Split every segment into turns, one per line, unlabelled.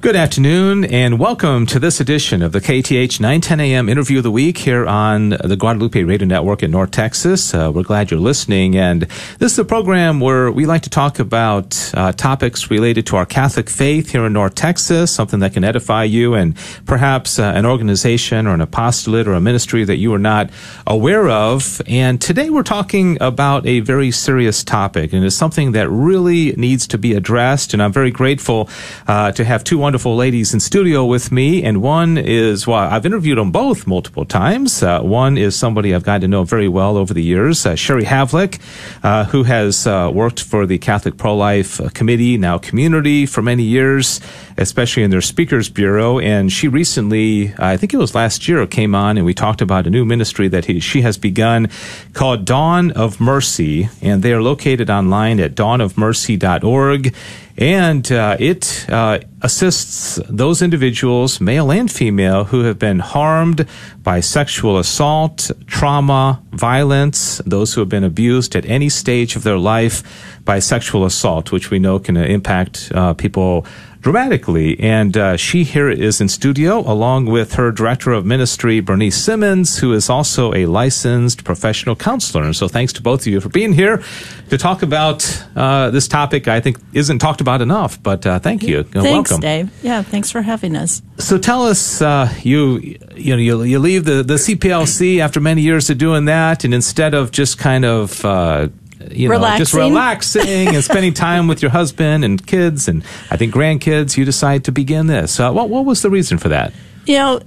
Good afternoon, and welcome to this edition of the KATH 910 AM Interview of the Week here on the Guadalupe Radio Network in North Texas. Uh, we're glad you're listening, and this is a program where we like to talk about uh, topics related to our Catholic faith here in North Texas, something that can edify you, and perhaps uh, an organization or an apostolate or a ministry that you are not aware of. And today we're talking about a very serious topic, and it's something that really needs to be addressed. And I'm very grateful uh, to have two wonderful ladies in studio with me, and one is well, I've interviewed them both multiple times. Uh, one is somebody I've gotten to know very well over the years, uh, Sherry Havlick, uh, who has uh, worked for the Catholic Pro Life uh, Committee, now Community, for many years, especially in their Speakers Bureau. And she recently, I think it was last year, came on and we talked about a new ministry that he, she has begun called Dawn of Mercy, and they are located online at dawnofmercy.org and uh, it uh, assists those individuals, male and female, who have been harmed by sexual assault, trauma, violence, those who have been abused at any stage of their life by sexual assault, which we know can impact uh, people dramatically. And uh, she here is in studio along with her director of ministry, Bernice Simmons, who is also a licensed professional counselor. And so thanks to both of you for being here to talk about uh, this topic I think isn't talked about enough. But uh, thank you.
Thanks,
Welcome.
Dave. Yeah, thanks for having us.
So tell us, uh, you you know you, you leave the, the CPLC after many years of doing that, and instead of just kind of uh, you know,
Relaxing.
just relaxing and spending time with your husband and kids and I think grandkids, you decide to begin this. Uh, what what was the reason for that?
You know,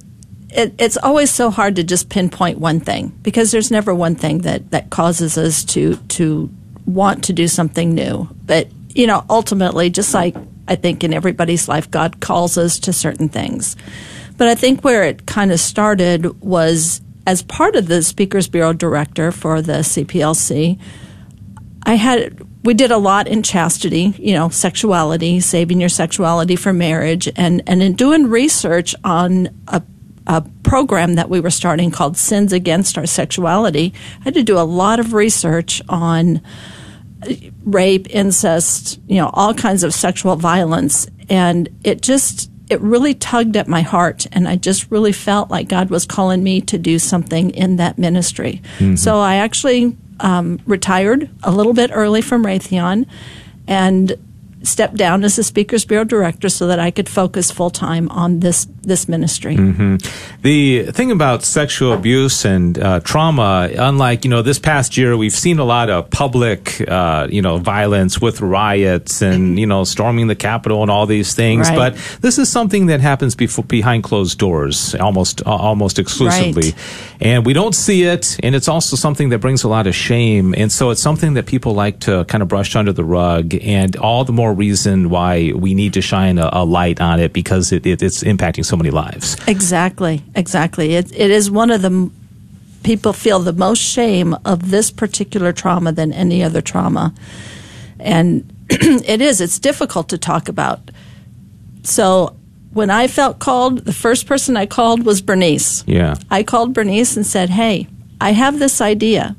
it, it's always so hard to just pinpoint one thing because there's never one thing that, that causes us to to want to do something new. But you know, ultimately, just like I think in everybody's life, God calls us to certain things. But I think where it kind of started was as part of the Speakers Bureau director for the CPLC. I had we did a lot in chastity, you know, sexuality, saving your sexuality for marriage, and and in doing research on a a program that we were starting called Sins Against Our Sexuality. I had to do a lot of research on rape, incest, you know, all kinds of sexual violence, and it just it really tugged at my heart and I just really felt like God was calling me to do something in that ministry. Mm-hmm. So I actually um, retired a little bit early from Raytheon and stepped down as the Speakers Bureau director so that I could focus full time on this this ministry.
Mm-hmm. The thing about sexual abuse and uh, trauma, unlike you know this past year, we've seen a lot of public uh, you know violence with riots and you know storming the Capitol and all these things.
Right.
But this is something that happens before, behind closed doors, almost uh, almost exclusively,
Right.
and we don't see it. And it's also something that brings a lot of shame. And so it's something that people like to kind of brush under the rug. And all the more reason why we need to shine a, a light on it because it, it, it's impacting so many lives.
Exactly, exactly. It, it is one of the m- people feel the most shame of this particular trauma than any other trauma, and it is. It's difficult to talk about. So when I felt called, the first person I called was Bernice.
Yeah.
I called Bernice and said, "Hey, I have this idea."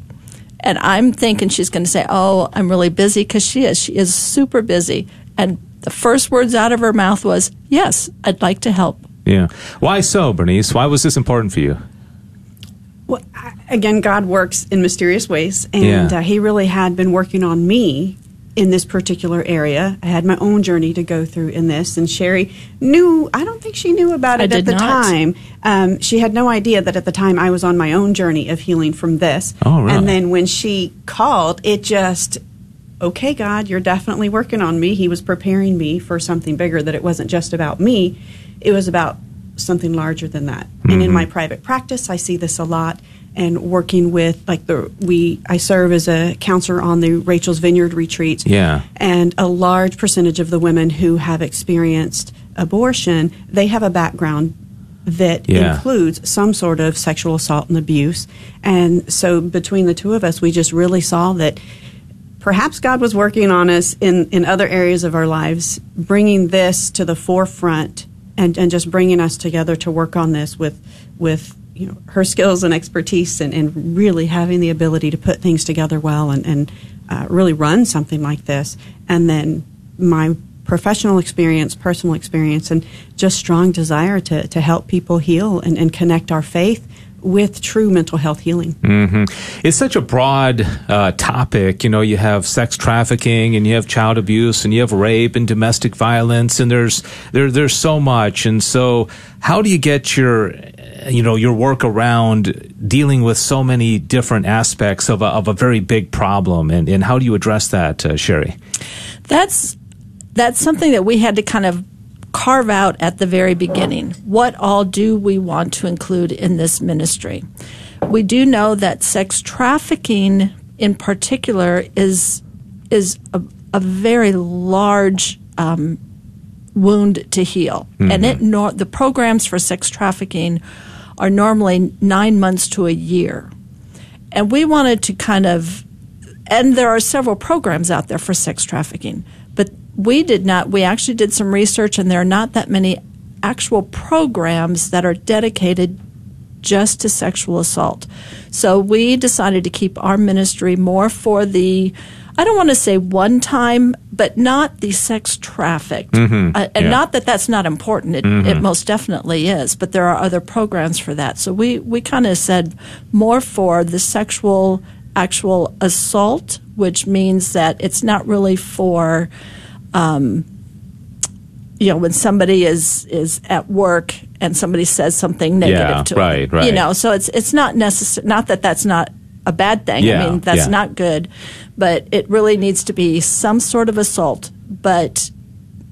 And I'm thinking she's going to say, "Oh, I'm really busy," because she is. She is super busy. And the first words out of her mouth was, "Yes, I'd like to help."
Yeah. Why so, Bernice? Why was this important for you?
Well, I- again, God works in mysterious ways, and
Yeah.
uh, He really had been working on me in this particular area. I had my own journey to go through in this, and Sherry knew. I don't think she knew about
I
it
did
at the
not.
time. Um, she had no idea that at the time I was on my own journey of healing from this.
Oh, really?
And then when she called, it just. Okay, God, you're definitely working on me. He was preparing me for something bigger, that it wasn't just about me, it was about something larger than that. And in my private practice, I see this a lot. And working with like the we, I serve as a counselor on the Rachel's Vineyard retreats.
Yeah.
And a large percentage of the women who have experienced abortion, they have a background that
Yeah.
includes some sort of sexual assault and abuse. And so between the two of us, we just really saw that perhaps God was working on us in, in other areas of our lives, bringing this to the forefront and, and just bringing us together to work on this with, with you know, her skills and expertise and, and really having the ability to put things together well and, and uh, really run something like this. And then my professional experience, personal experience, and just strong desire to, to help people heal and, and connect our faith with true mental health healing.
Mm-hmm. It's such a broad uh, topic. You know, you have sex trafficking, and you have child abuse, and you have rape and domestic violence, and there's there there's so much. And so, how do you get your you know your work around dealing with so many different aspects of a, of a very big problem, and, and how do you address that, uh, Sherry?
That's that's something that we had to kind of carve out at the very beginning. What all do we want to include in this ministry? We do know that sex trafficking, in particular, is is a, a very large um, wound to heal, mm-hmm. and it nor- the programs for sex trafficking are normally nine months to a year, and we wanted to kind of, and there are several programs out there for sex trafficking but we did not, we actually did some research, and there are not that many actual programs that are dedicated just to sexual assault. So we decided to keep our ministry more for the, I don't want to say one time, but not the sex trafficked. Mm-hmm. Uh, and yeah. not that that's not important, it, mm-hmm. it, most definitely is, but there are other programs for that. So we, we kind of said more for the sexual actual assault, which means that it's not really for um, you know, when somebody is is at work and somebody says something negative
yeah,
to
right,
them,
right.
you know, so it's it's not necessary. Not that that's not a bad thing.
Yeah,
I mean, that's not good, but it really needs to be some sort of assault, but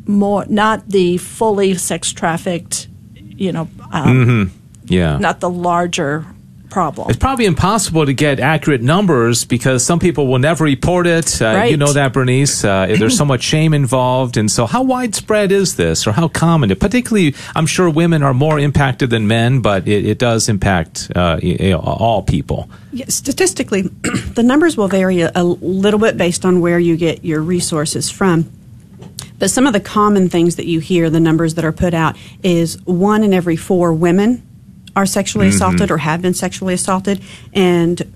more not the fully sex trafficked. You know, um,
mm-hmm. yeah,
not the larger problem.
It's probably impossible to get accurate numbers because some people will never report it. Uh,
right.
You know that, Bernice. Uh, there's so much shame involved. And so, how widespread is this or how common? Particularly, I'm sure women are more impacted than men, but it, it does impact uh, you know, all people.
Yeah, statistically, the numbers will vary a, a little bit based on where you get your resources from. But some of the common things that you hear, the numbers that are put out, is one in every four women are sexually mm-hmm. assaulted or have been sexually assaulted, and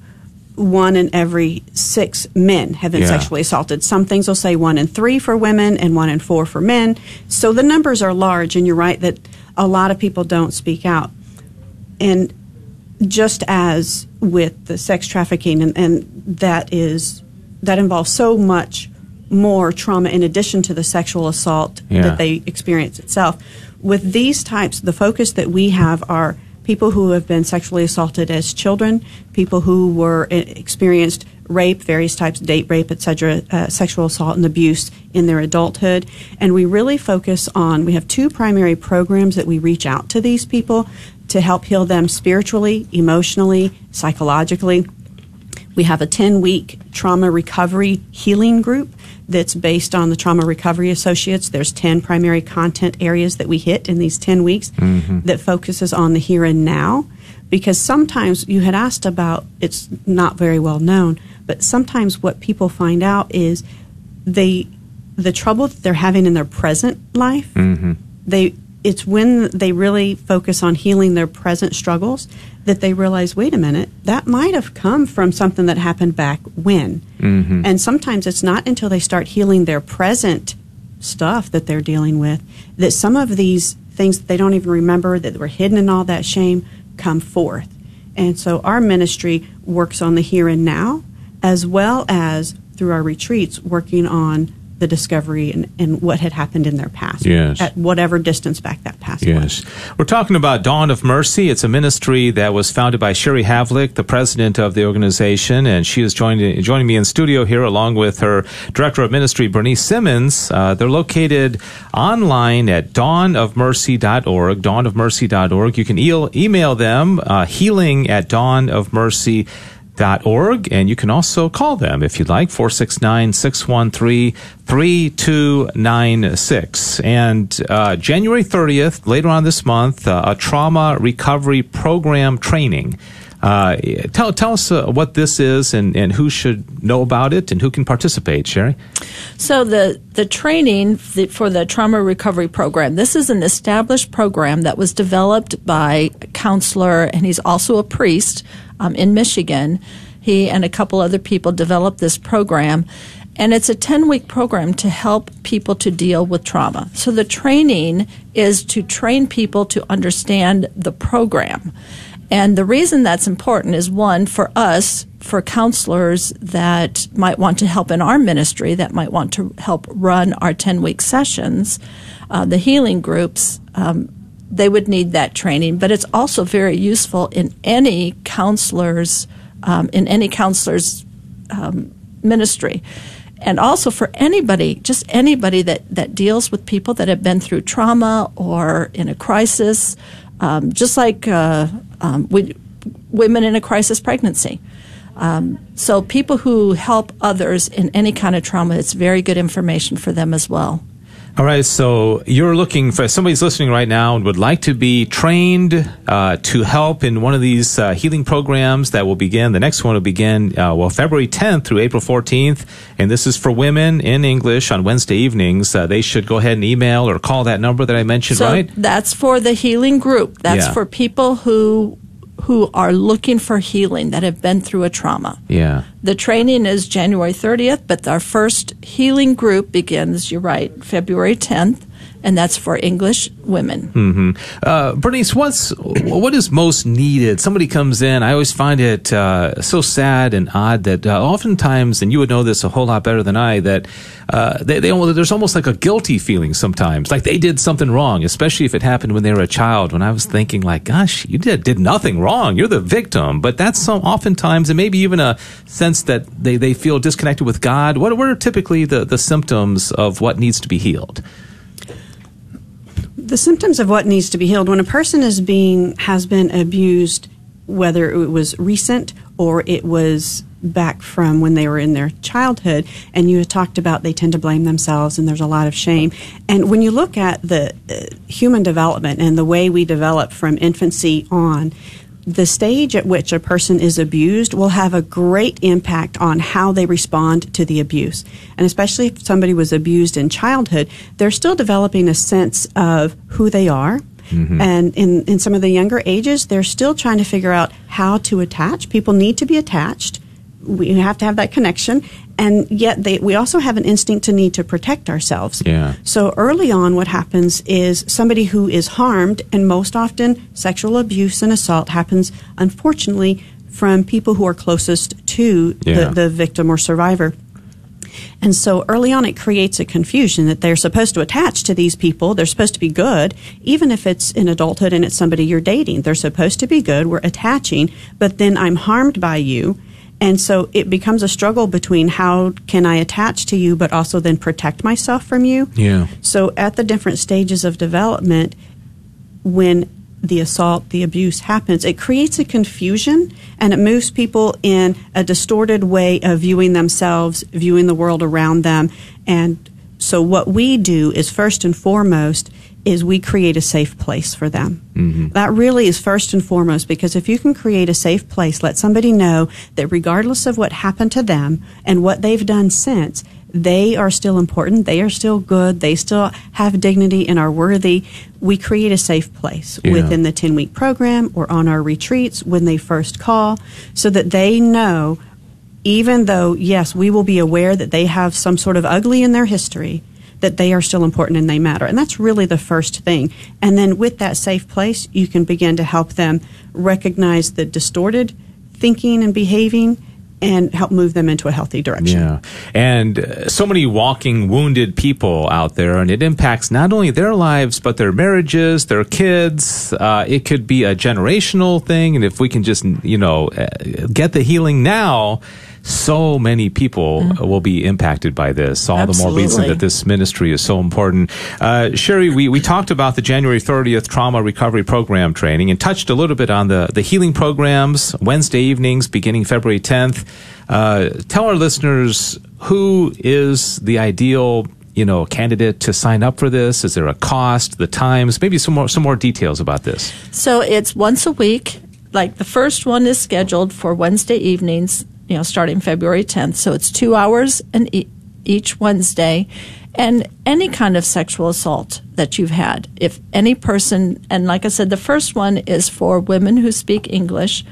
one in every six men have been yeah. sexually assaulted. Some things will say one in three for women and one in four for men. So the numbers are large, and you're right that a lot of people don't speak out. And just as with the sex trafficking, and, and that is that involves so much more trauma in addition to the sexual assault yeah. that they experience itself. With these types, the focus that we have are people who have been sexually assaulted as children, people who were eh, experienced rape, various types of date rape, etc., uh, sexual assault and abuse in their adulthood. And we really focus on, we have two primary programs that we reach out to these people to help heal them spiritually, emotionally, psychologically. We have a 10 week trauma recovery healing group that's based on the Trauma Recovery Associates. There's 10 primary content areas that we hit in these 10 weeks mm-hmm. that focuses on the here and now. Because sometimes you had asked about it's not very well known, but sometimes what people find out is they the trouble that they're having in their present life, mm-hmm. they it's when they really focus on healing their present struggles that they realize, wait a minute, that might have come from something that happened back when. Mm-hmm. And sometimes it's not until they start healing their present stuff that they're dealing with that some of these things that they don't even remember that were hidden in all that shame come forth. And so our ministry works on the here and now as well as through our retreats working on the discovery and, and, what had happened in their past.
Yes.
At whatever distance back that past
yes.
was.
We're talking about Dawn of Mercy. It's a ministry that was founded by Sherry Havlick, the president of the organization, and she is joining, joining me in studio here along with her director of ministry, Bernice Simmons. Uh, they're located online at dawnofmercy.org, dawnofmercy.org. You can e- email them, uh, healing at dawnofmercy.org org, and you can also call them if you'd like, 469 613 3296. And uh, January 30th, later on this month, uh, a trauma recovery program training. Uh, tell, tell us uh, what this is and, and who should know about it and who can participate, Sherry.
So, the, the training for the trauma recovery program, this is an established program that was developed by a counselor, and he's also a priest um, in Michigan. He and a couple other people developed this program. and it's a 10 week program to help people to deal with trauma. So the training is to train people to understand the program. And the reason that's important is one, for us, for counselors that might want to help in our ministry, that might want to help run our 10 week sessions, uh, the healing groups, um, they would need that training. But it's also very useful in any counselor's, um, in any counselor's um, ministry and also for anybody, just anybody that, that deals with people that have been through trauma or in a crisis, um, just like uh, um, women in a crisis pregnancy. Um, so people who help others in any kind of trauma, it's very good information for them as well.
All right, so you're looking for somebody's listening right now and would like to be trained uh, to help in one of these uh, healing programs that will begin. The next one will begin, uh, well, February 10th through April 14th, and this is for women in English on Wednesday evenings. Uh, they should go ahead and email or call that number that I mentioned,
so
right?
That's for the healing group. That's yeah. for people who who are looking for healing that have been through a trauma.
Yeah.
The training is January 30th, but our first healing group begins, you're right, February 10th and that's for English women.
Mm-hmm. Uh, Bernice, what's what is most needed? Somebody comes in. I always find it uh, so sad and odd that uh, oftentimes, and you would know this a whole lot better than I, that uh, they, they, there's almost like a guilty feeling sometimes, like they did something wrong, especially if it happened when they were a child. When I was thinking, like, gosh, you did did nothing wrong. You're the victim. But that's some oftentimes, and maybe even a sense that they, they feel disconnected with God. What, what are typically the, the symptoms of what needs to be healed?
The symptoms of what needs to be healed when a person is being has been abused, whether it was recent or it was back from when they were in their childhood, and you talked about they tend to blame themselves and there's a lot of shame. And when you look at the uh, human development and the way we develop from infancy on, the stage at which a person is abused will have a great impact on how they respond to the abuse. And especially if somebody was abused in childhood, they're still developing a sense of who they are. Mm-hmm. And in, in some of the younger ages, they're still trying to figure out how to attach. People need to be attached we have to have that connection and yet they, we also have an instinct to need to protect ourselves
yeah.
so early on what happens is somebody who is harmed and most often sexual abuse and assault happens unfortunately from people who are closest to yeah. the, the victim or survivor and so early on, it creates a confusion that they're supposed to attach to these people. They're supposed to be good, even if it's in adulthood and it's somebody you're dating. They're supposed to be good. We're attaching, but then I'm harmed by you. And so it becomes a struggle between how can I attach to you, but also then protect myself from you.
Yeah.
So at the different stages of development, when the assault, the abuse happens, it creates a confusion and it moves people in a distorted way of viewing themselves, viewing the world around them. And so what we do is first and foremost is we create a safe place for them. Mm-hmm. That really is first and foremost because if you can create a safe place, let somebody know that regardless of what happened to them and what they've done since, they are still important, they are still good, they still have dignity and are worthy. We create a safe place yeah. within the 10 week program or on our retreats when they first call so that they know, even though, yes, we will be aware that they have some sort of ugly in their history that they are still important and they matter. And that's really the first thing. And then with that safe place, you can begin to help them recognize the distorted thinking and behaving and help move them into a healthy direction.
Yeah. And uh, so many walking wounded people out there, and it impacts not only their lives, but their marriages, their kids. Uh, it could be a generational thing. And if we can just, you know, uh, get the healing now, so many people mm. will be impacted by this. All Absolutely. the more reason that this ministry is so important. Uh, Sherry, we, we talked about the January 30th trauma recovery program training and touched a little bit on the, the healing programs Wednesday evenings beginning February 10th. Uh, tell our listeners who is the ideal you know candidate to sign up for this? Is there a cost? The times? Maybe some more some more details about this.
So it's once a week. Like the first one is scheduled for Wednesday evenings you know, starting February 10th. So it's two hours and e- each Wednesday. And any kind of sexual assault that you've had, if any person, and like I said, the first one is for women who speak English.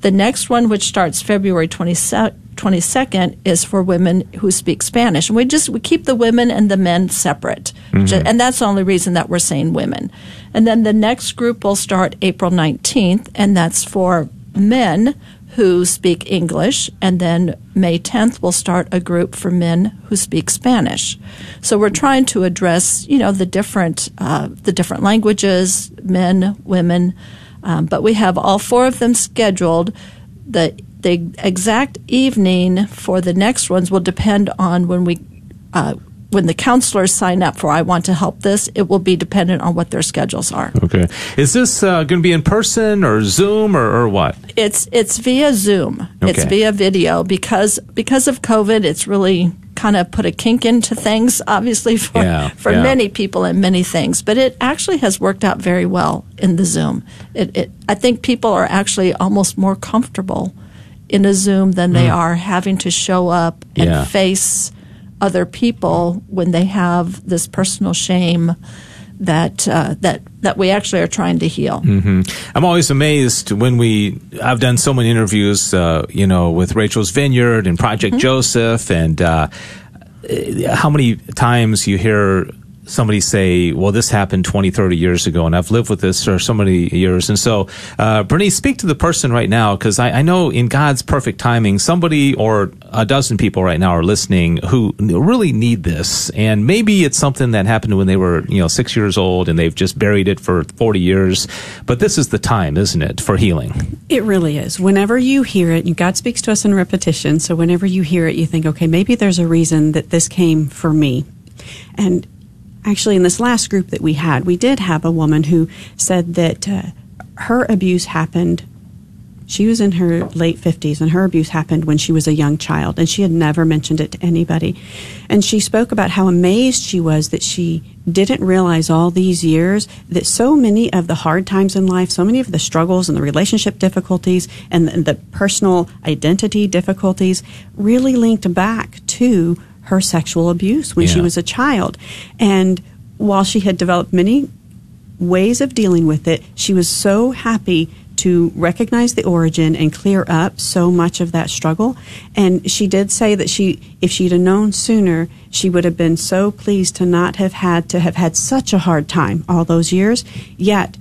The next one, which starts February 22nd, 22nd is for women who speak Spanish. And we just we keep the women and the men separate.
Mm-hmm.
And that's the only reason that we're saying women. And then the next group will start April 19th, and that's for men who speak English, and then May 10th we'll start a group for men who speak Spanish. So we're trying to address, you know, the different uh, the different languages, men, women, um, but we have all four of them scheduled. The the exact evening for the next ones will depend on when we. Uh, when the counselors sign up for I want to help this, it will be dependent on what their schedules are.
Okay. Is this uh, going to be in person or Zoom or, or what?
It's it's via Zoom.
Okay.
It's via video because because of COVID, it's really kind of put a kink into things. Obviously for
Yeah,
for
yeah.
many people and many things, but it actually has worked out very well in the Zoom. It, it I think people are actually almost more comfortable in a Zoom than they are having to show up and
Mm. Yeah.
face other people when they have this personal shame that uh, that that we actually are trying to heal.
I'm always amazed when we. I've done so many interviews, uh, you know, with Rachel's Vineyard and Project Joseph, and uh, uh, how many times you hear somebody say, well, this happened 20, 30 years ago, and I've lived with this for so many years. And so, uh, Bernice, speak to the person right now, because I, I know in God's perfect timing, somebody or a dozen people right now are listening who really need this. And maybe it's something that happened when they were, you know, six years old and they've just buried it for 40 years. But this is the time, isn't it, for healing?
It really is. Whenever you hear it, God speaks to us in repetition, so whenever you hear it, you think, okay, maybe there's a reason that this came for me. And actually, in this last group that we had, we did have a woman who said that uh, her abuse happened. She was in her late 50s, and her abuse happened when she was a young child, and she had never mentioned it to anybody. And she spoke about how amazed she was that she didn't realize all these years that so many of the hard times in life, so many of the struggles and the relationship difficulties and the, the personal identity difficulties really linked back to her sexual abuse when she was a child. And while she had developed many ways of dealing with it, she was so happy to recognize the origin and clear up so much of that struggle. And she did say that she, if she'd have known sooner, she would have been so pleased to not have had to have had such a hard time all those years. Yet,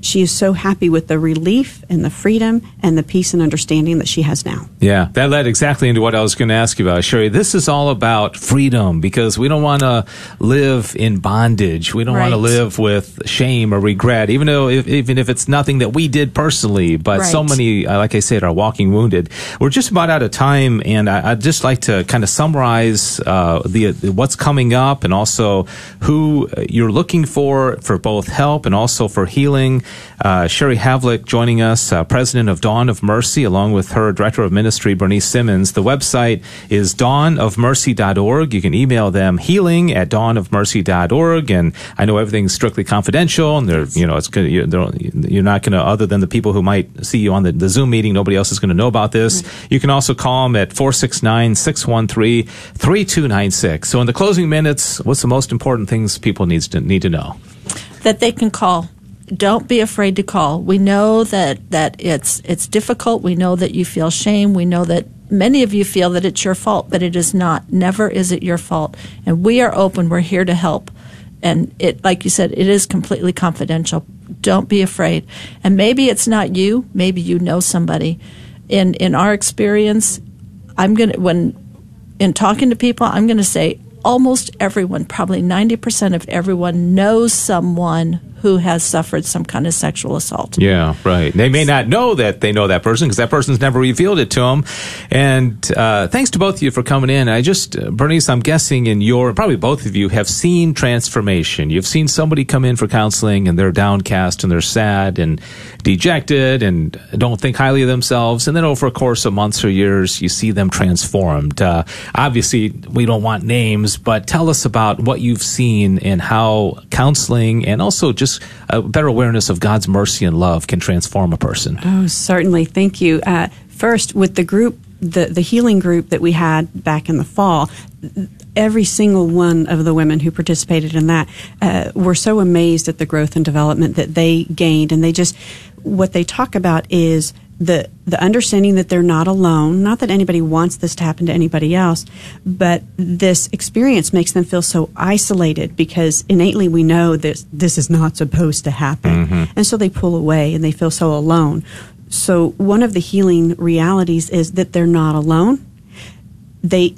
she is so happy with the relief and the freedom and the peace and understanding that she has now.
Yeah, that led exactly into what I was going to ask you about, Sherry. This is all about freedom because we don't want to live in bondage. We don't want to live with shame or regret, even though if, even if it's nothing that we did personally. But so many, uh, like I said, are walking wounded. We're just about out of time, and I, I'd just like to kind of summarize uh, the what's coming up and also who you're looking for for both help and also for healing. Uh, Sherry Havlick joining us, uh, president of Dawn of Mercy, along with her director of ministry, Bernice Simmons. The website is dawnofmercy.org. You can email them healing at dawnofmercy.org. And I know everything's strictly confidential, and they're, you know, it's good. You're, you're not going to, other than the people who might see you on the, the Zoom meeting, nobody else is going to know about this. You can also call them at 469 613 3296. So, in the closing minutes, what's the most important things people needs to, need to know?
that they can call. Don't be afraid to call. We know that, that it's it's difficult. We know that you feel shame. We know that many of you feel that it's your fault, but it is not. Never is it your fault. And we are open. We're here to help. And it like you said, it is completely confidential. Don't be afraid. And maybe it's not you, maybe you know somebody. In in our experience, I'm gonna when in talking to people, I'm going to say almost everyone, probably 90% of everyone, knows someone who has suffered some kind of sexual assault.
Yeah, right. They may not know that they know that person because that person's never revealed it to them. And uh, thanks to both of you for coming in. I just, uh, Bernice, I'm guessing in your, probably both of you have seen transformation. You've seen somebody come in for counseling and they're downcast and they're sad and dejected and don't think highly of themselves. And then over a course of months or years, you see them transformed. Uh, obviously, we don't want names, but tell us about what you've seen and how counseling and also just a better awareness of God's mercy and love can transform a person.
Oh, certainly. Thank you. Uh, first, with the group, the, the healing group that we had back in the fall, every single one of the women who participated in that uh, were so amazed at the growth and development that they gained. And they just, what they talk about is the the understanding that they're not alone. Not that anybody wants this to happen to anybody else, but this experience makes them feel so isolated because innately we know that this is not supposed to happen, mm-hmm. and so they pull away and they feel so alone. So one of the healing realities is that they're not alone. They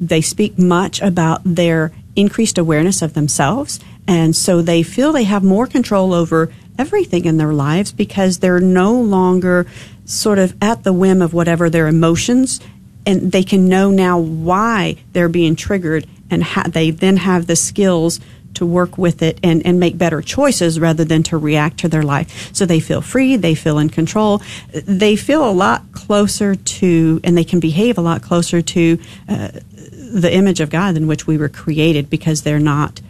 they speak much about their increased awareness of themselves, and so they feel they have more control over everything in their lives because they're no longer sort of at the whim of whatever their emotions and they can know now why they're being triggered and ha- they then have the skills to work with it and, and make better choices rather than to react to their life. So they feel free, they feel in control, they feel a lot closer to, and they can behave a lot closer to uh, the image of God in which we were created because they're not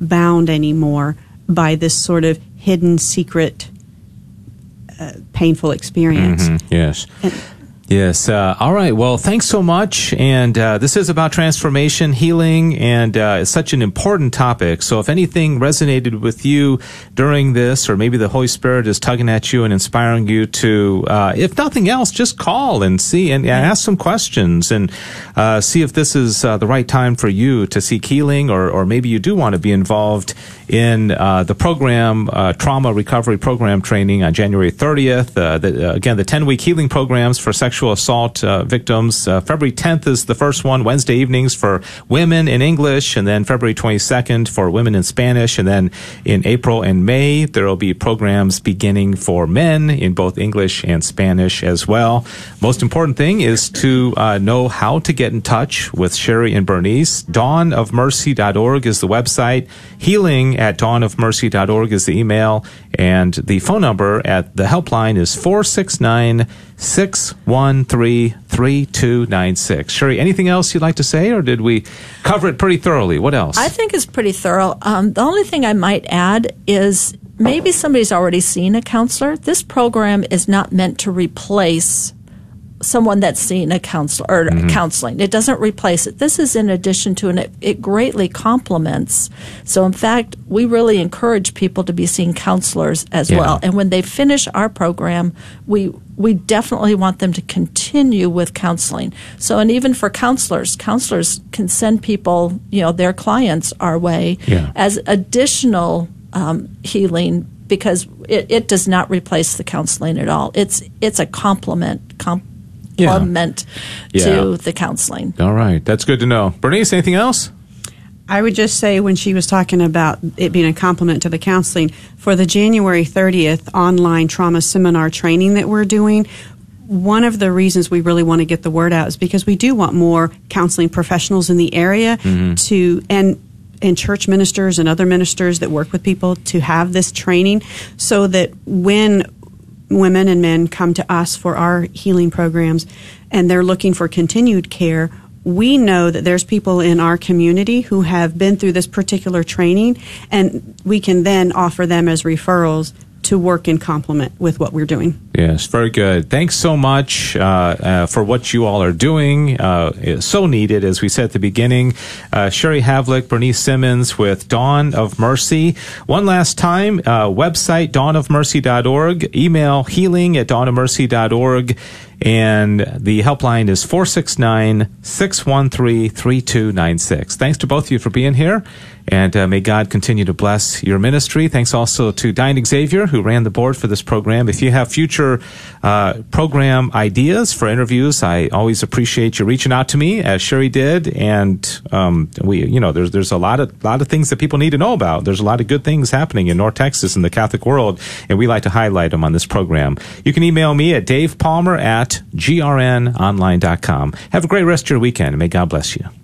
bound anymore by this sort of hidden, secret, uh, painful experience.
Mm-hmm. Yes. And, Yes. Uh, all right. Well, thanks so much. And uh, this is about transformation, healing, and uh, it's such an important topic. So if anything resonated with you during this, or maybe the Holy Spirit is tugging at you and inspiring you to, uh, if nothing else, just call and see and ask some questions and uh, see if this is uh, the right time for you to seek healing, or, or maybe you do want to be involved in the program, trauma recovery program training on January 30th. The, again, the 10 week healing programs for sexual sexual assault uh, victims. Uh, February 10th is the first one, Wednesday evenings for women in English, and then February 22nd for women in Spanish. And then in April and May, there will be programs beginning for men in both English and Spanish as well. Most important thing is to uh, know how to get in touch with Sherry and Bernice. Dawnofmercy.org is the website. Healing at dawnofmercy.org is the email. And the phone number at the helpline is 469 613 3296. Sherry, anything else you'd like to say, or did we cover it pretty thoroughly? What else?
I think it's pretty thorough. Um, the only thing I might add is maybe somebody's already seen a counselor. This program is not meant to replace someone that's seen a counselor or mm-hmm. counseling. It doesn't replace it. This is in addition to, and it, it, greatly complements. So, in fact, we really encourage people to be seeing counselors as yeah. well. And when they finish our program, we we definitely want them to continue with counseling. So, and even for counselors, counselors can send people, you know, their clients our way yeah. as additional um, healing because it, it, does not replace the counseling at all. It's it's a complement. Comp- complement yeah. to the counseling.
All right, that's good to know. Bernice, anything else?
I would just say when she was talking about it being a compliment to the counseling, for the January 30th online trauma seminar training that we're doing, one of the reasons we really want to get the word out is because we do want more counseling professionals in the area mm-hmm. to and and church ministers and other ministers that work with people to have this training so that when women and men come to us for our healing programs and they're looking for continued care, we know that there's people in our community who have been through this particular training, and we can then offer them as referrals to work in complement with what we're doing.
Yes, very good. Thanks so much uh, uh, for what you all are doing. Uh, so needed, as we said at the beginning. Uh, Sherry Havlick, Bernice Simmons with Dawn of Mercy. One last time, uh, website dawnofmercy.org, email healing at dawnofmercy.org. And the helpline is 469 613 3296. Thanks to both of you for being here. And uh, may God continue to bless your ministry. Thanks also to Diane Xavier, who ran the board for this program. If you have future uh, program ideas for interviews, I always appreciate you reaching out to me, as Sherry did. And um, we, you know, there's there's a lot of lot of things that people need to know about. There's a lot of good things happening in North Texas in the Catholic world, and we like to highlight them on this program. You can email me at Dave Palmer at grnonline.com. Have a great rest of your weekend, and may God bless you.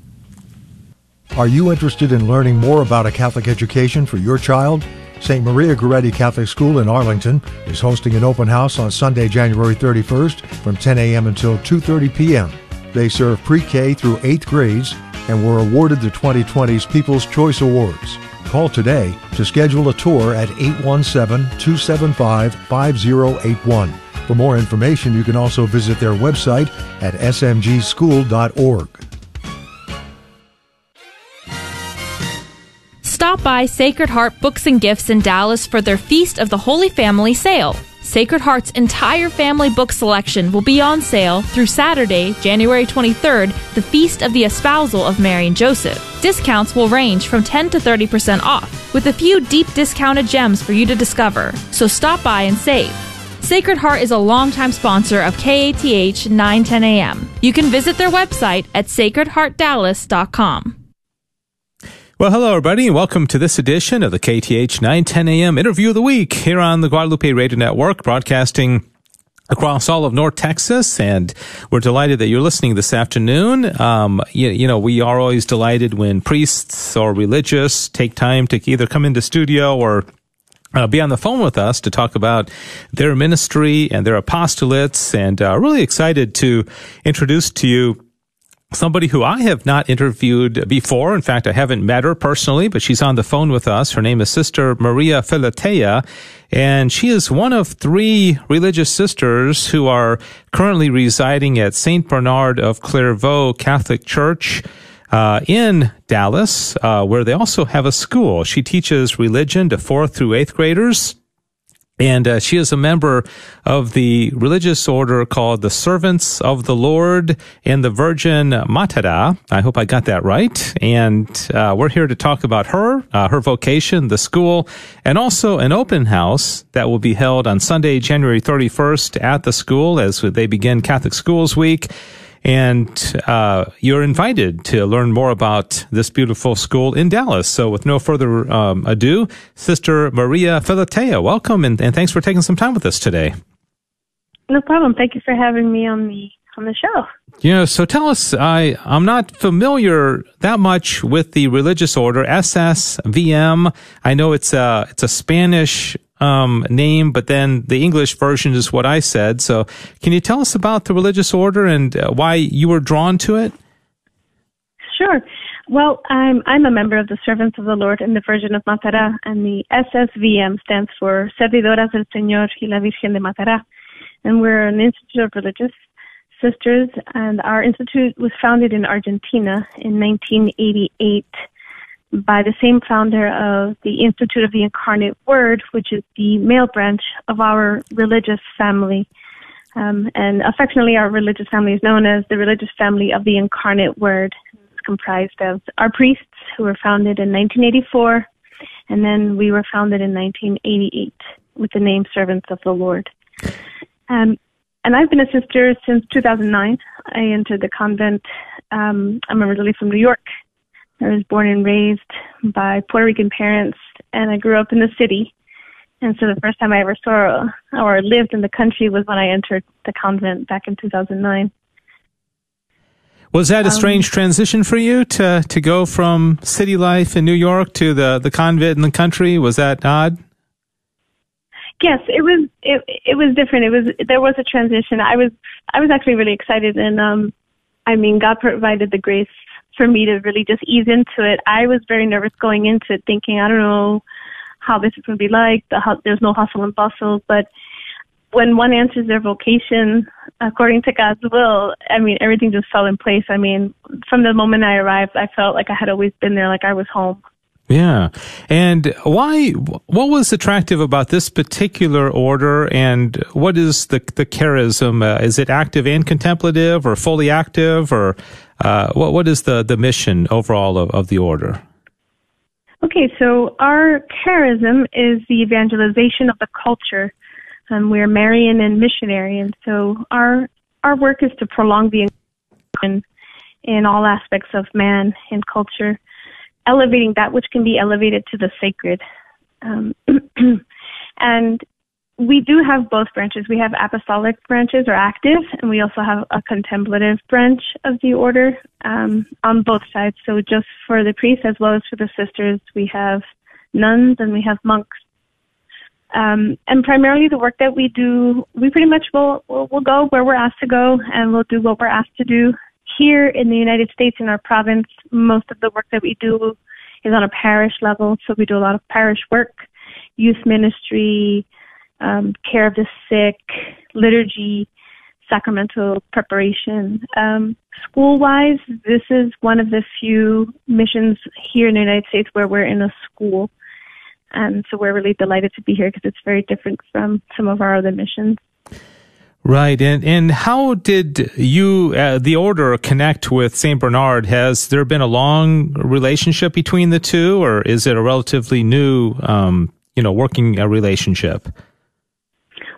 Are you interested in learning more about a Catholic education for your child? St. Maria Goretti Catholic School in Arlington is hosting an open house on Sunday, January 31st from 10 a.m. until 2:30 p.m. They serve pre-K through 8th grades and were awarded the 2020's People's Choice Awards. Call today to schedule a tour at 817-275-5081. For more information, you can also visit their website at smgschool.org.
Stop by Sacred Heart Books and Gifts in Dallas for their Feast of the Holy Family sale. Sacred Heart's entire family book selection will be on sale through Saturday, January 23rd, the Feast of the Espousal of Mary and Joseph. Discounts will range from 10 to 30% off, with a few deep discounted gems for you to discover. So stop by and save. Sacred Heart is a longtime sponsor of KATH 910 AM. You can visit their website at sacredheartdallas.com.
Well, hello, everybody, and welcome to this edition of the KATH 910 AM Interview of the Week here on the Guadalupe Radio Network, broadcasting across all of North Texas, and we're delighted that you're listening this afternoon. Um, you, you, know, we are always delighted when priests or religious take time to either come into studio or uh, be on the phone with us to talk about their ministry and their apostolates, and uh, really excited to introduce to you somebody who I have not interviewed before. In fact, I haven't met her personally, but she's on the phone with us. Her name is Sister Maria Filetea, and she is one of three religious sisters who are currently residing at St. Bernard of Clairvaux Catholic Church. Uh, in Dallas, uh, where they also have a school. She teaches religion to fourth through eighth graders. And uh, she is a member of the religious order called the Servants of the Lord and the Virgin Mater. I hope I got that right. And uh, we're here to talk about her, uh, her vocation, the school, and also an open house that will be held on Sunday, January 31st at the school as they begin Catholic Schools Week. And uh, you're invited to learn more about this beautiful school in Dallas. So, with no further um, ado, Sister Maria Filetea, welcome and, and thanks for taking some time with us today.
No problem. Thank you for having me on the on the show.
Yeah, so tell us. I I'm not familiar that much with the religious order SSVM. I know it's a it's a Spanish um, name, but then the English version is what I said. So, can you tell us about the religious order and uh, why you were drawn to it?
Sure. Well, I'm I'm a member of the Servants of the Lord and the Virgin of Matará, and the SSVM stands for Servidoras del Señor y la Virgen de Matará, and we're an institute of religious sisters, and our institute was founded in Argentina in 1988 by the same founder of the Institute of the Incarnate Word, which is the male branch of our religious family. Um, and affectionately, our religious family is known as the religious family of the Incarnate Word. It's comprised of our priests, who were founded in 1984, and then we were founded in 1988 with the name Servants of the Lord. Um, and I've been a sister since 2009. I entered the convent. Um, I'm originally from New York, I was born and raised by Puerto Rican parents, and I grew up in the city. And so the first time I ever saw or lived in the country was when I entered the convent back in 2009.
Was that a um, strange um, transition for you to to go from city life in New York to the the convent in the country? Was that odd?
Yes, it was. It it was different. It was there was a transition. I was I was actually really excited, and um, I mean, God provided the grace for me to really just ease into it. I was very nervous going into it, thinking, I don't know how this is going to be like. The, there's no hustle and bustle, but when one answers their vocation according to God's will, I mean, everything just fell in place. I mean, from the moment I arrived, I felt like I had always been there, like I was home.
Yeah. And why, what was attractive about this particular order and what is the, the charism? Uh, is it active and contemplative or fully active or, uh, what, what is the, the mission overall of, of the order?
Okay, so our charism is the evangelization of the culture. Um, we're Marian and missionary, and so our our work is to prolong the in, in all aspects of man and culture elevating that which can be elevated to the sacred. Um, and we do have both branches. We have apostolic branches or active, and we also have a contemplative branch of the order um, on both sides. So just for the priests as well as for the sisters, we have nuns and we have monks. Um, and primarily the work that we do, we pretty much will, will, will go where we're asked to go and we'll do what we're asked to do here in the United States, in our province, most of the work that we do is on a parish level. So we do a lot of parish work, youth ministry, um, care of the sick, liturgy, sacramental preparation. Um, school wise, this is one of the few missions here in the United States where we're in a school. And so we're really delighted to be here because it's very different from some of our other missions.
Right, and and how did you, uh, the order, connect with Saint Bernard? Has there been a long relationship between the two, or is it a relatively new, um, you know, working uh, relationship?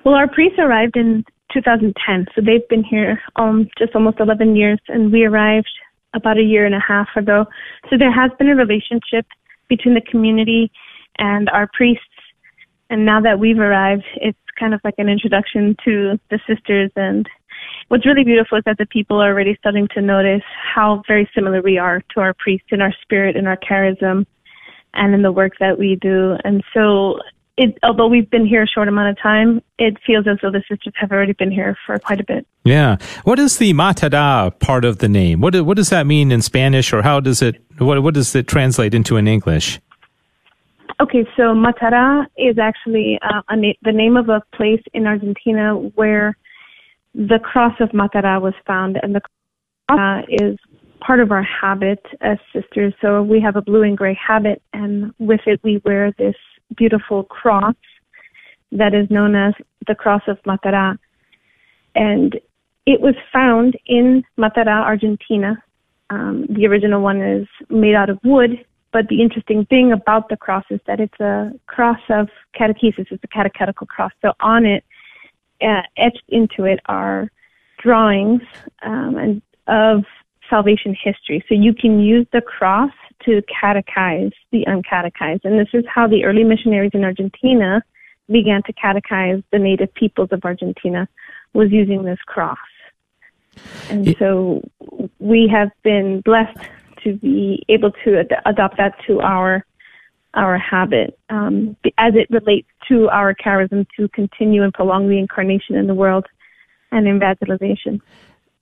Well, our priests arrived in 2010, so they've been here um, just almost 11 years, and we arrived about a year and a half ago. So there has been a relationship between the community and our priests, and now that we've arrived, it's kind of like an introduction to the sisters. And what's really beautiful is that the people are already starting to notice how very similar we are to our priests in our spirit, in our charism, and in the work that we do. And so, it, although we've been here a short amount of time, it feels as though the sisters have already been here for quite a bit.
Yeah. What is the Matara part of the name? What what does that mean in Spanish, or how does it what what does it translate into in English?
Okay, so Matara is actually uh, na- the name of a place in Argentina where the cross of Matara was found, and the cross uh, is part of our habit as sisters. So we have a blue and gray habit, and with it we wear this beautiful cross that is known as the cross of Matara. And it was found in Matara, Argentina. Um, the original one is made out of wood, but the interesting thing about the cross is that it's a cross of catechesis. It's a catechetical cross. So on it, uh, etched into it are drawings um, and of salvation history. So you can use the cross to catechize the uncatechized. And this is how the early missionaries in Argentina began to catechize the native peoples of Argentina was using this cross. And so we have been blessed to be able to ad- adopt that to our our habit um, as it relates to our charism to continue and prolong the incarnation in the world and evangelization.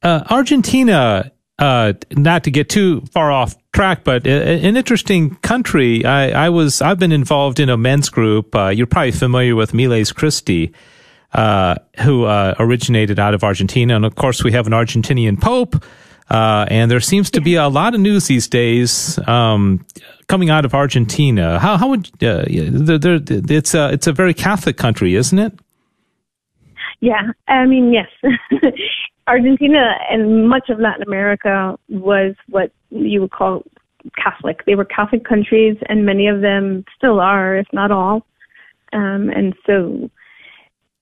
Uh, Argentina, uh, not to get too far off track, but an interesting country. I, I was I've been involved in a men's group. Uh, you're probably familiar with Miles Christi. Uh, who uh, originated out of Argentina, and of course we have an Argentinian pope, uh, and there seems to be a lot of news these days um, coming out of Argentina. How, how would uh, it's a it's a very Catholic country, isn't it?
Yeah, I mean yes. Argentina and much of Latin America was what you would call Catholic. They were Catholic countries, and many of them still are, if not all. Um, and so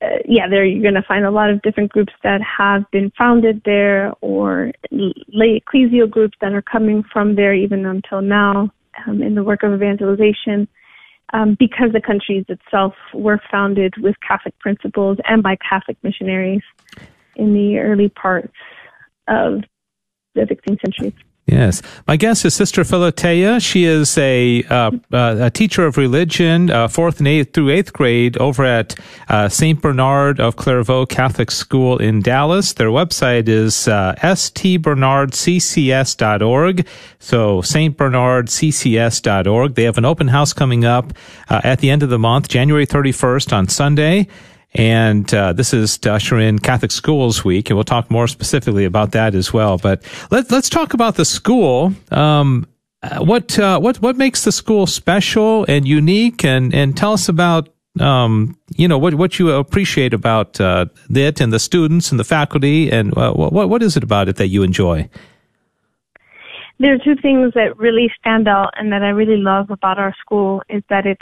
uh, yeah, there you're going to find a lot of different groups that have been founded there or lay ecclesial groups that are coming from there even until now um, in the work of evangelization um, because the countries itself were founded with Catholic principles and by Catholic missionaries in the early parts of the 16th century.
Yes. My guest is Sister Philotea. She is a, uh, uh, a teacher of religion, uh, fourth and eighth through eighth grade over at uh, St. Bernard of Clairvaux Catholic School in Dallas. Their website is uh, stbernardccs.org. So stbernardccs.org. They have an open house coming up uh, at the end of the month, January 31st on Sunday. And uh, this is to usher in Catholic Schools Week, and we'll talk more specifically about that as well. But let, us talk about the school. Um, uh, what uh, what what makes the school special and unique, and and tell us about um, you know what what you appreciate about uh, it and the students and the faculty, and uh, what what is it about it that you enjoy?
There are two things that really stand out and that I really love about our school is that it's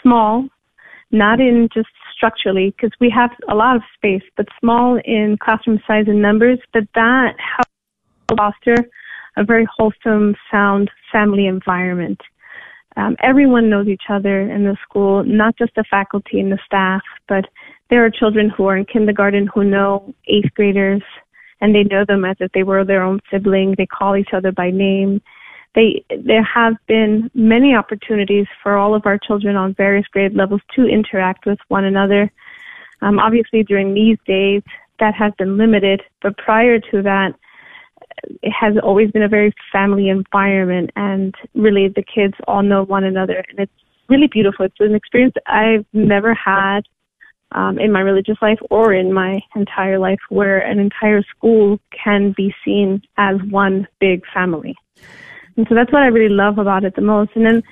small, not in just structurally because we have a lot of space, but small in classroom size and numbers, but that helps foster a very wholesome, sound family environment. Um, everyone knows each other in the school, not just the faculty and the staff, but there are children who are in kindergarten who know eighth graders and they know them as if they were their own sibling. They call each other by name they there have been many opportunities for all of our children on various grade levels to interact with one another. Um, obviously, during these days, that has been limited, but prior to that, it has always been a very family environment, and really the kids all know one another, and it's really beautiful. It's an experience I've never had um, in my religious life or in my entire life, where an entire school can be seen as one big family. And so that's what I really love about it the most. And then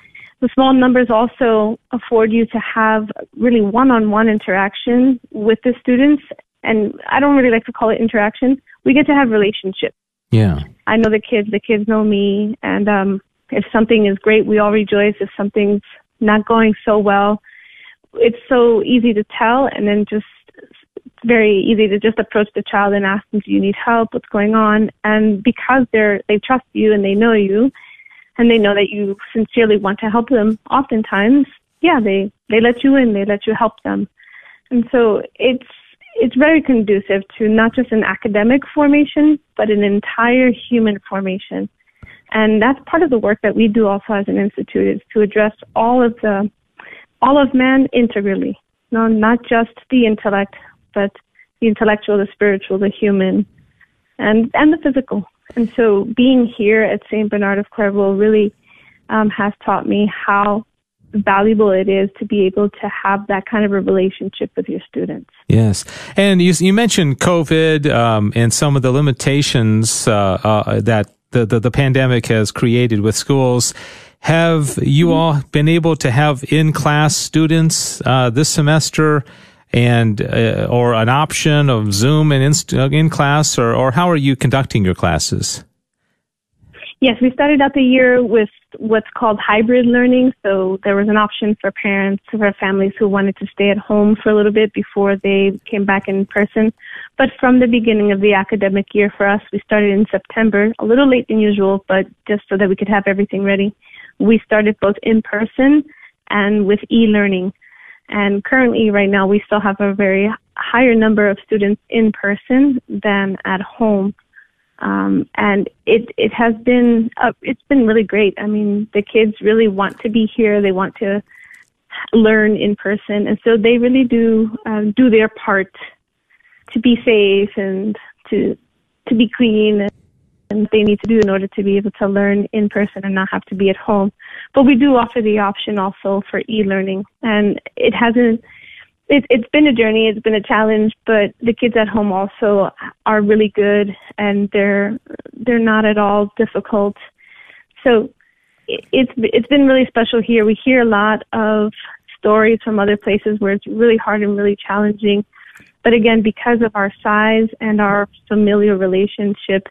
the small numbers also afford you to have really one-on-one interaction with the students. And I don't really like to call it interaction. We get to have relationships.
Yeah.
I know the kids, the kids know me. And, um, if something is great, we all rejoice. If something's not going so well, it's so easy to tell and then just very easy to just approach the child and ask them, do you need help? What's going on? And because they're, they trust you and they know you and they know that you sincerely want to help them, oftentimes, yeah, they, they let you in, they let you help them. And so it's, it's very conducive to not just an academic formation, but an entire human formation. And that's part of the work that we do also as an institute is to address all of the, all of man integrally. No, not just the intellect, but the intellectual, the spiritual, the human, and and the physical. And so, being here at Saint Bernard of Clairvaux really um, has taught me how valuable it is to be able to have that kind of a relationship with your students.
Yes, and you you mentioned COVID um, and some of the limitations uh, uh, that the, the, the pandemic has created with schools. Have you all been able to have in class students uh, this semester? And uh, or an option of Zoom and in, uh, in class, or, or how are you conducting your classes?
Yes, we started out the year with what's called hybrid learning. So there was an option for parents, for families who wanted to stay at home for a little bit before they came back in person. But from the beginning of the academic year for us, we started in September, a little late than usual, but just so that we could have everything ready. We started both in person and with e-learning. And currently, right now, we still have a very higher number of students in person than at home. Um, and it it has been uh, it's been really great. I mean, the kids really want to be here. They want to learn in person, and so they really do um, do their part to be safe and to to be clean and they need to do in order to be able to learn in person and not have to be at home. But we do offer the option also for e-learning, and it hasn't. It, it's been a journey. It's been a challenge, but the kids at home also are really good, and they're they're not at all difficult. So it's it's been really special here. We hear a lot of stories from other places where it's really hard and really challenging. But again, because of our size and our familial relationship,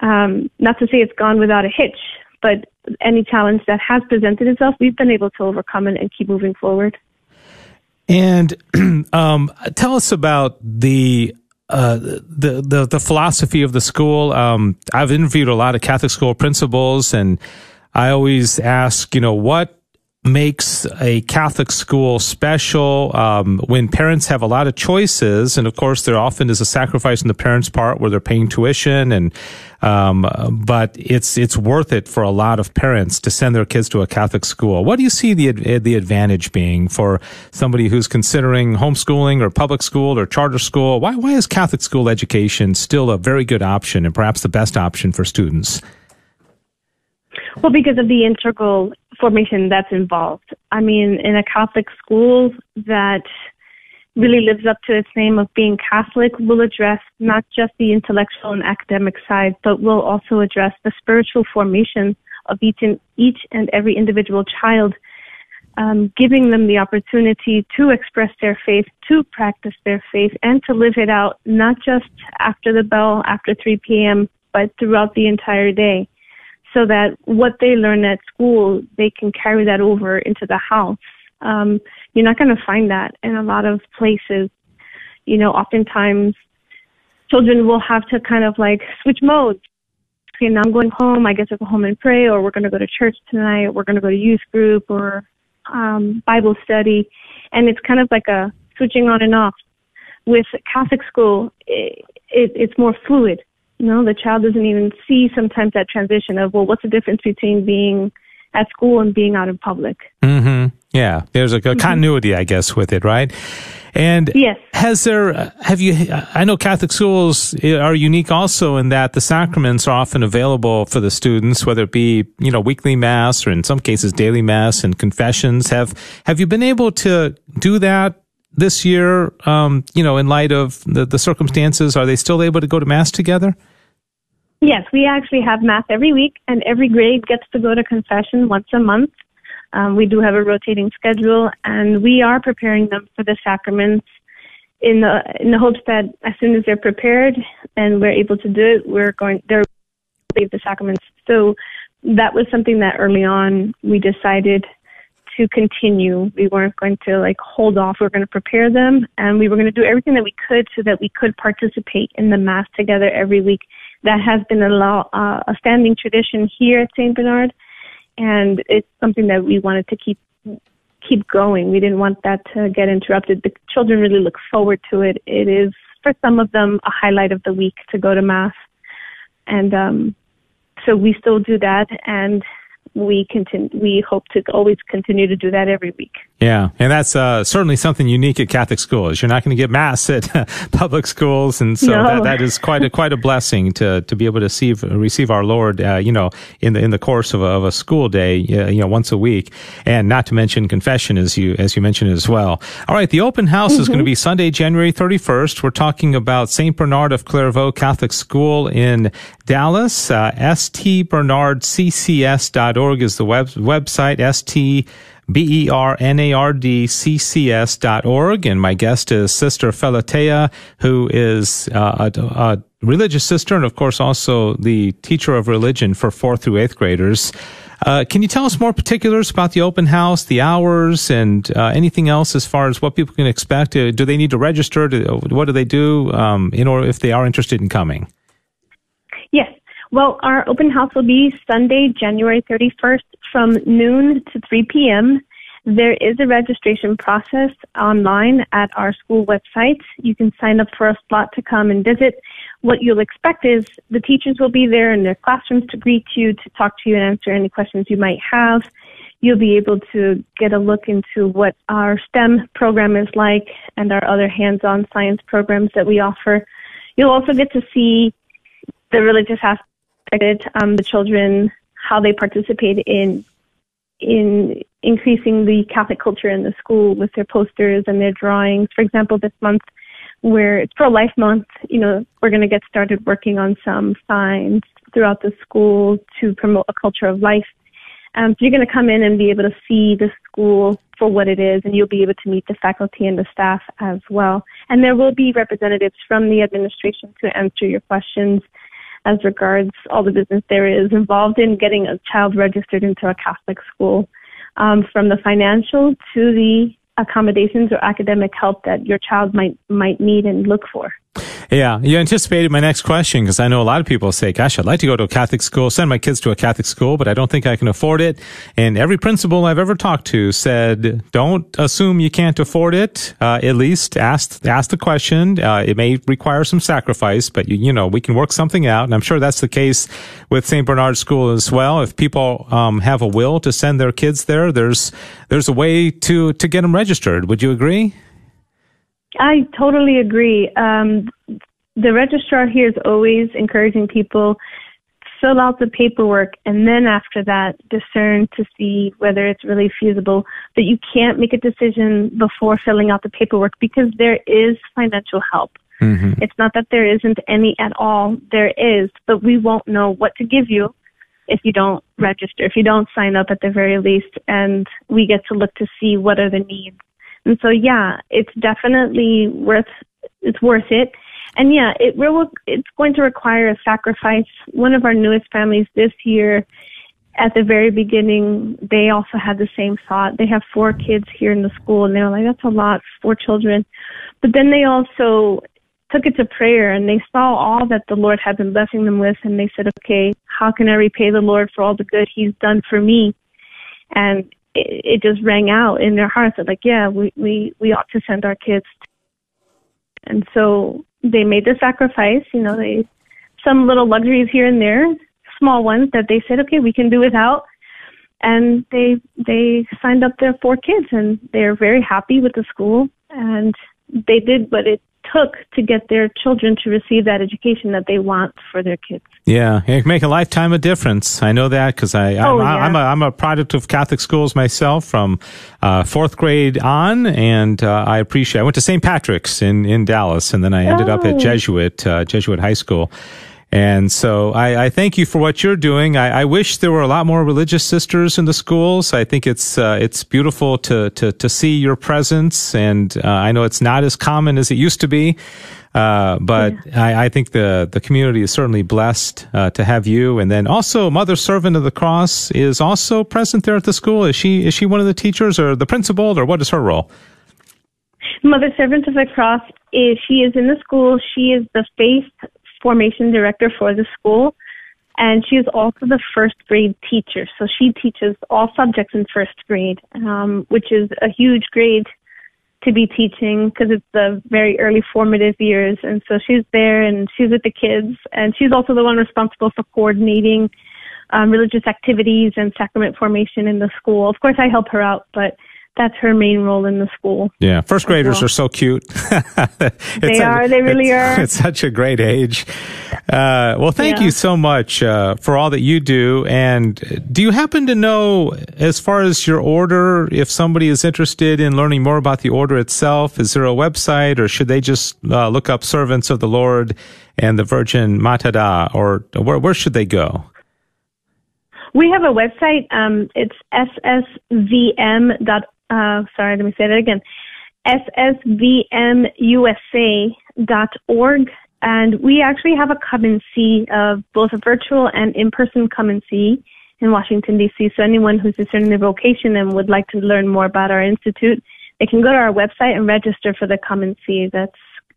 um, not to say it's gone without a hitch, but any challenge that has presented itself, we've been able to overcome it and keep moving forward.
And um, tell us about the uh, the, the the philosophy of the school. Um, I've interviewed a lot of Catholic school principals, and I always ask, you know, what makes a Catholic school special um, when parents have a lot of choices, and of course, there often is a sacrifice on the parents' part where they're paying tuition, and um, but it's it's worth it for a lot of parents to send their kids to a Catholic school. What do you see the the advantage being for somebody who's considering homeschooling or public school or charter school? Why why is Catholic school education still a very good option and perhaps the best option for students?
Well, because of the integral formation that's involved. I mean, in a Catholic school that really lives up to its name of being Catholic will address not just the intellectual and academic side, but will also address the spiritual formation of each and, each and every individual child, um, giving them the opportunity to express their faith, to practice their faith, and to live it out, not just after the bell, after 3 p.m., but throughout the entire day so that what they learn at school, they can carry that over into the house. Um, you're not going to find that in a lot of places. You know, oftentimes children will have to kind of like switch modes. Okay, now I'm going home. I guess I'll go home and pray, or we're going to go to church tonight. Or we're going to go to youth group or um, Bible study, and it's kind of like a switching on and off. With Catholic school, it, it, it's more fluid You know, the child doesn't even see sometimes that transition of, well, what's the difference between being at school and being out in public?
Mm-hmm. Yeah, there's a, a mm-hmm. continuity, I guess, with it, right? And
yes.
has there, have you, I know Catholic schools are unique also in that the sacraments are often available for the students, whether it be, you know, weekly mass or in some cases daily mass and confessions. Have, have you been able to do that this year, um, you know, in light of the, the circumstances? Are they still able to go to mass together?
Yes, we actually have mass every week, and every grade gets to go to confession once a month. Um, we do have a rotating schedule, and we are preparing them for the sacraments in the in the hopes that as soon as they're prepared and we're able to do it, we're going they're leave the sacraments. So that was something that early on we decided to continue. We weren't going to like hold off. We were going to prepare them, and we were going to do everything that we could so that we could participate in the mass together every week. That has been a, law, uh, a standing tradition here at St. Bernard, and it's something that we wanted to keep keep going. We didn't want that to get interrupted. The children really look forward to it. It is for some of them a highlight of the week to go to mass, and um, so we still do that. And we continue, we hope to always continue to do that every week.
Yeah, and that's uh, certainly something unique at Catholic schools. You're not going to get mass at public schools, and so no. that, that is quite a quite a blessing to to be able to receive receive our Lord, uh, you know, in the in the course of a, of a school day, uh, you know, once a week, and not to mention confession, as you as you mentioned as well. All right, the open house mm-hmm. is going to be Sunday, January 31st. We're talking about Saint Bernard of Clairvaux Catholic School in Dallas. Uh, stbernardccs.org is the web, website, S-T, B-E-R-N-A-R-D-C-C-S dot org. And my guest is Sister Philotea, who is uh, a, a, religious sister and, of course, also the teacher of religion for fourth through eighth graders. Uh, can you tell us more particulars about the open house, the hours, and uh, anything else as far as what people can expect? Uh, do they need to register? Do, what do they do um, in order if they are interested in coming?
Yes. Well, our open house will be Sunday, January 31st from noon to 3 p.m. There is a registration process online at our school website. You can sign up for a slot to come and visit. What you'll expect is the teachers will be there in their classrooms to greet you, to talk to you and answer any questions you might have. You'll be able to get a look into what our STEM program is like and our other hands-on science programs that we offer. You'll also get to see the religious um, the children how they participate in in increasing the Catholic culture in the school with their posters and their drawings. For example, this month, where it's Pro Life Month, you know, we're going to get started working on some signs throughout the school to promote a culture of life. Um, so you're going to come in and be able to see the school for what it is, and you'll be able to meet the faculty and the staff as well. And there will be representatives from the administration to answer your questions as regards all the business there is involved in getting a child registered into a Catholic school, um, from the financial to the accommodations or academic help that your child might might need and look for.
Yeah, you anticipated my next question because I know a lot of people say, gosh, I'd like to go to a Catholic school, send my kids to a Catholic school, but I don't think I can afford it. And every principal I've ever talked to said, don't assume you can't afford it. Uh, at least ask, ask the question. Uh, it may require some sacrifice, but you, you, know, we can work something out. And I'm sure that's the case with St. Bernard School as well. If people, um, have a will to send their kids there, there's, there's a way to, to get them registered. Would you agree?
I totally agree. Um, the registrar here is always encouraging people fill out the paperwork and then after that discern to see whether it's really feasible. But you can't make a decision before filling out the paperwork because there is financial help. Mm-hmm. It's not that there isn't any at all. There is, but we won't know what to give you if you don't register, if you don't sign up at the very least, and we get to look to see what are the needs and so, yeah, it's definitely worth it's worth it. And yeah, it will it's going to require a sacrifice. One of our newest families this year, at the very beginning, they also had the same thought. They have four kids here in the school, and they were like, "That's a lot, four children." But then they also took it to prayer, and they saw all that the Lord had been blessing them with, and they said, "Okay, how can I repay the Lord for all the good He's done for me?" And it, it just rang out in their hearts that like, yeah, we, we, we ought to send our kids. And so they made the sacrifice, you know, they, some little luxuries here and there, small ones that they said, okay, we can do without. And they, they signed up their four kids and they're very happy with the school and they did what it took to get their children to receive that education that they want for their kids.
Yeah, it can make a lifetime of difference. I know that because I, oh, I'm, yeah. I'm, a, I'm a product of Catholic schools myself from uh, fourth grade on, and uh, I appreciate. I went to St. Patrick's in, in Dallas, and then I ended oh. up at oh. Jesuit uh, Jesuit High School. And so I, I, thank you for what you're doing. I, I, wish there were a lot more religious sisters in the schools. I think it's uh, it's beautiful to, to to see your presence, and uh, I know it's not as common as it used to be. Uh, but yeah. I, I, think the, the community is certainly blessed uh, to have you. And then also, Mother Servant of the Cross is also present there at the school. Is she is she one of the teachers or the principal, or what is her role?
Mother Servant of the Cross is she is in the school. She is the faith formation director for the school, and she is also the first grade teacher. So she teaches all subjects in first grade, um, which is a huge grade to be teaching because it's the very early formative years. And so she's there and she's with the kids, and she's also the one responsible for coordinating um, religious activities and sacrament formation in the school. Of course, I help her out, but that's her main role in the school.
Yeah, first graders well. are so cute.
they a, are. They really
it's,
are.
It's such a great age. Uh, well, thank yeah. you so much uh, for all that you do. And do you happen to know, as far as your order, if somebody is interested in learning more about the order itself, is there a website, or should they just uh, look up Servants of the Lord and the Virgin Matara, or where, where should they go?
We have a website. Um, it's ssvm.org uh, sorry, let me say that again, ssvmusa.org. And we actually have a come and see of both a virtual and in-person come and see in Washington, D.C. So anyone who's discerning their vocation and would like to learn more about our institute, they can go to our website and register for the come and see. That's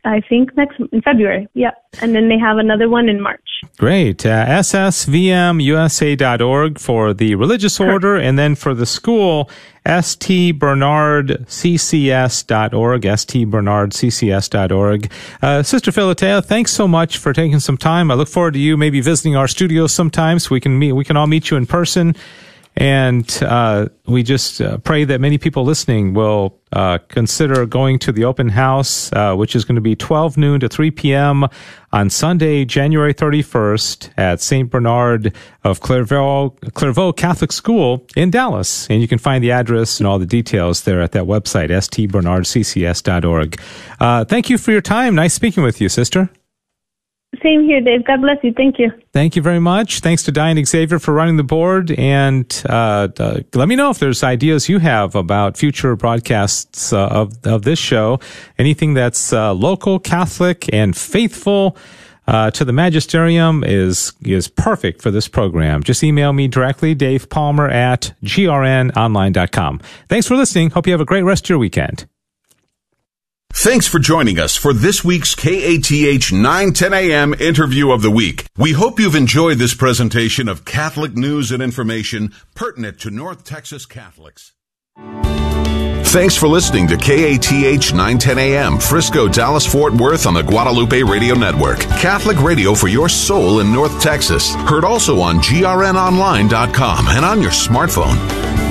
I think next in February. Yep. And then they have another one in March.
Great. Uh, SSVMUSA.org for the religious order and then for the school, stbernardccs.org, stbernardccs.org. Uh, Sister Philotea, thanks so much for taking some time. I look forward to you maybe visiting our studio sometime so we can meet, we can all meet you in person. And uh, we just uh, pray that many people listening will uh, consider going to the open house, uh, which is going to be 12 noon to 3 p.m. on Sunday, January 31st at St. Bernard of Clairvaux, Clairvaux Catholic School in Dallas. And you can find the address and all the details there at that website, stbernardccs.org. Uh, thank you for your time. Nice speaking with you, sister.
Same here, Dave. God bless you. Thank you.
Thank you very much. Thanks to Diane Xavier for running the board. And uh, uh, let me know if there's ideas you have about future broadcasts uh, of, of this show. Anything that's uh, local, Catholic, and faithful. Uh, to the magisterium is is perfect for this program. Just email me directly, Dave Palmer at grnonline.com. Thanks for listening. Hope you have a great rest of your weekend.
Thanks for joining us for this week's KATH 910 AM interview of the week. We hope you've enjoyed this presentation of Catholic news and information pertinent to North Texas Catholics. Thanks for listening to KATH 910 AM, Frisco, Dallas, Fort Worth on the Guadalupe Radio Network. Catholic radio for your soul in North Texas. Heard also on grnonline.com and on your smartphone.